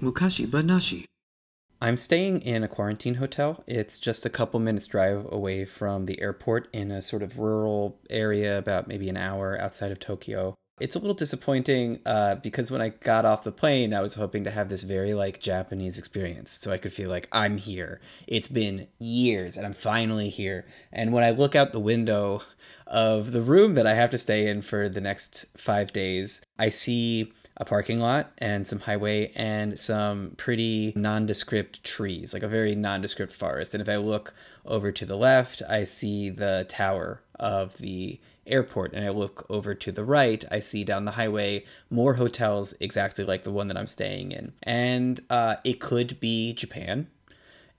Mukashi Banashi. I'm staying in a quarantine hotel. It's just a couple minutes drive away from the airport in a sort of rural area, about maybe an hour outside of Tokyo. It's a little disappointing uh, because when I got off the plane, I was hoping to have this very like Japanese experience, so I could feel like I'm here. It's been years, and I'm finally here. And when I look out the window of the room that I have to stay in for the next five days, I see a parking lot and some highway and some pretty nondescript trees, like a very nondescript forest. And if I look over to the left, I see the tower of the airport. And I look over to the right, I see down the highway more hotels exactly like the one that I'm staying in. And uh, it could be Japan.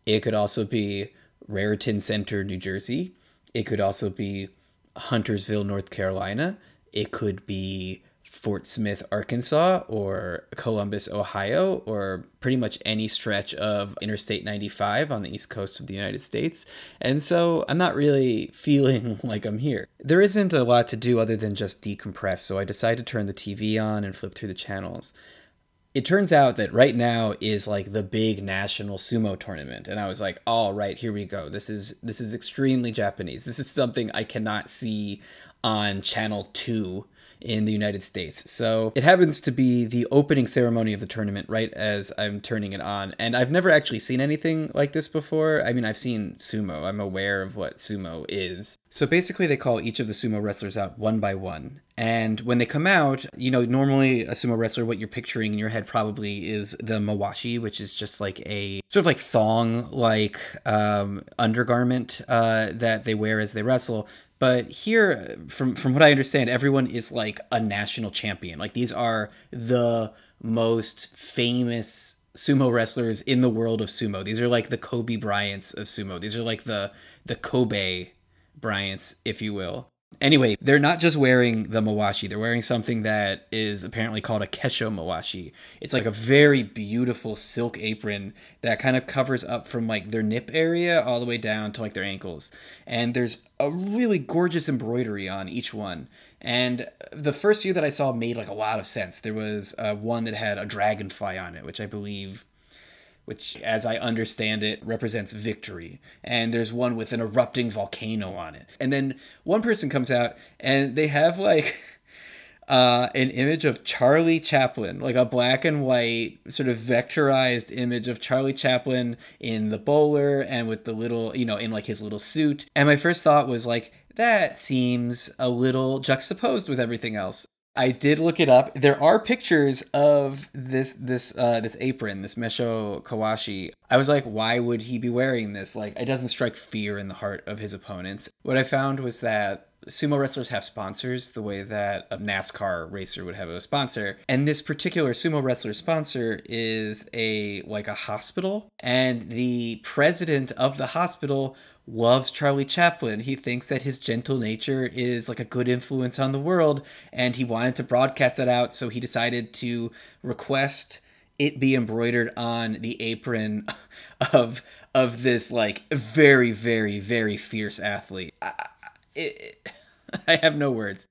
It could also be Raritan Center, New Jersey. It could also be Huntersville, North Carolina. It could be Fort Smith, Arkansas, or Columbus, Ohio, or pretty much any stretch of Interstate 95 on the east coast of the United States. And so I'm not really feeling like I'm here. There isn't a lot to do other than just decompress, so I decided to turn the TV on and flip through the channels. It turns out that right now is like the big national sumo tournament and I was like, "All right, here we go. This is this is extremely Japanese. This is something I cannot see on channel 2 in the United States. So it happens to be the opening ceremony of the tournament right as I'm turning it on. And I've never actually seen anything like this before. I mean, I've seen sumo, I'm aware of what sumo is. So basically, they call each of the sumo wrestlers out one by one. And when they come out, you know, normally a sumo wrestler, what you're picturing in your head probably is the mawashi, which is just like a sort of like thong like um, undergarment uh, that they wear as they wrestle. But here, from from what I understand, everyone is like a national champion. Like these are the most famous sumo wrestlers in the world of sumo. These are like the Kobe Bryants of sumo. These are like the the Kobe Bryants, if you will. Anyway, they're not just wearing the mawashi, they're wearing something that is apparently called a kesho mawashi. It's like a very beautiful silk apron that kind of covers up from like their nip area all the way down to like their ankles. And there's a really gorgeous embroidery on each one. And the first few that I saw made like a lot of sense. There was uh, one that had a dragonfly on it, which I believe which, as I understand it, represents victory. And there's one with an erupting volcano on it. And then one person comes out and they have like uh, an image of Charlie Chaplin, like a black and white, sort of vectorized image of Charlie Chaplin in the bowler and with the little, you know, in like his little suit. And my first thought was like, that seems a little juxtaposed with everything else. I did look it up. There are pictures of this this uh, this apron, this Mesho Kawashi. I was like, why would he be wearing this? Like, it doesn't strike fear in the heart of his opponents. What I found was that sumo wrestlers have sponsors the way that a NASCAR racer would have a sponsor. And this particular sumo wrestler sponsor is a like a hospital and the president of the hospital loves Charlie Chaplin. He thinks that his gentle nature is like a good influence on the world, and he wanted to broadcast that out. So he decided to request it be embroidered on the apron of of this like very very very fierce athlete. I, it, I have no words.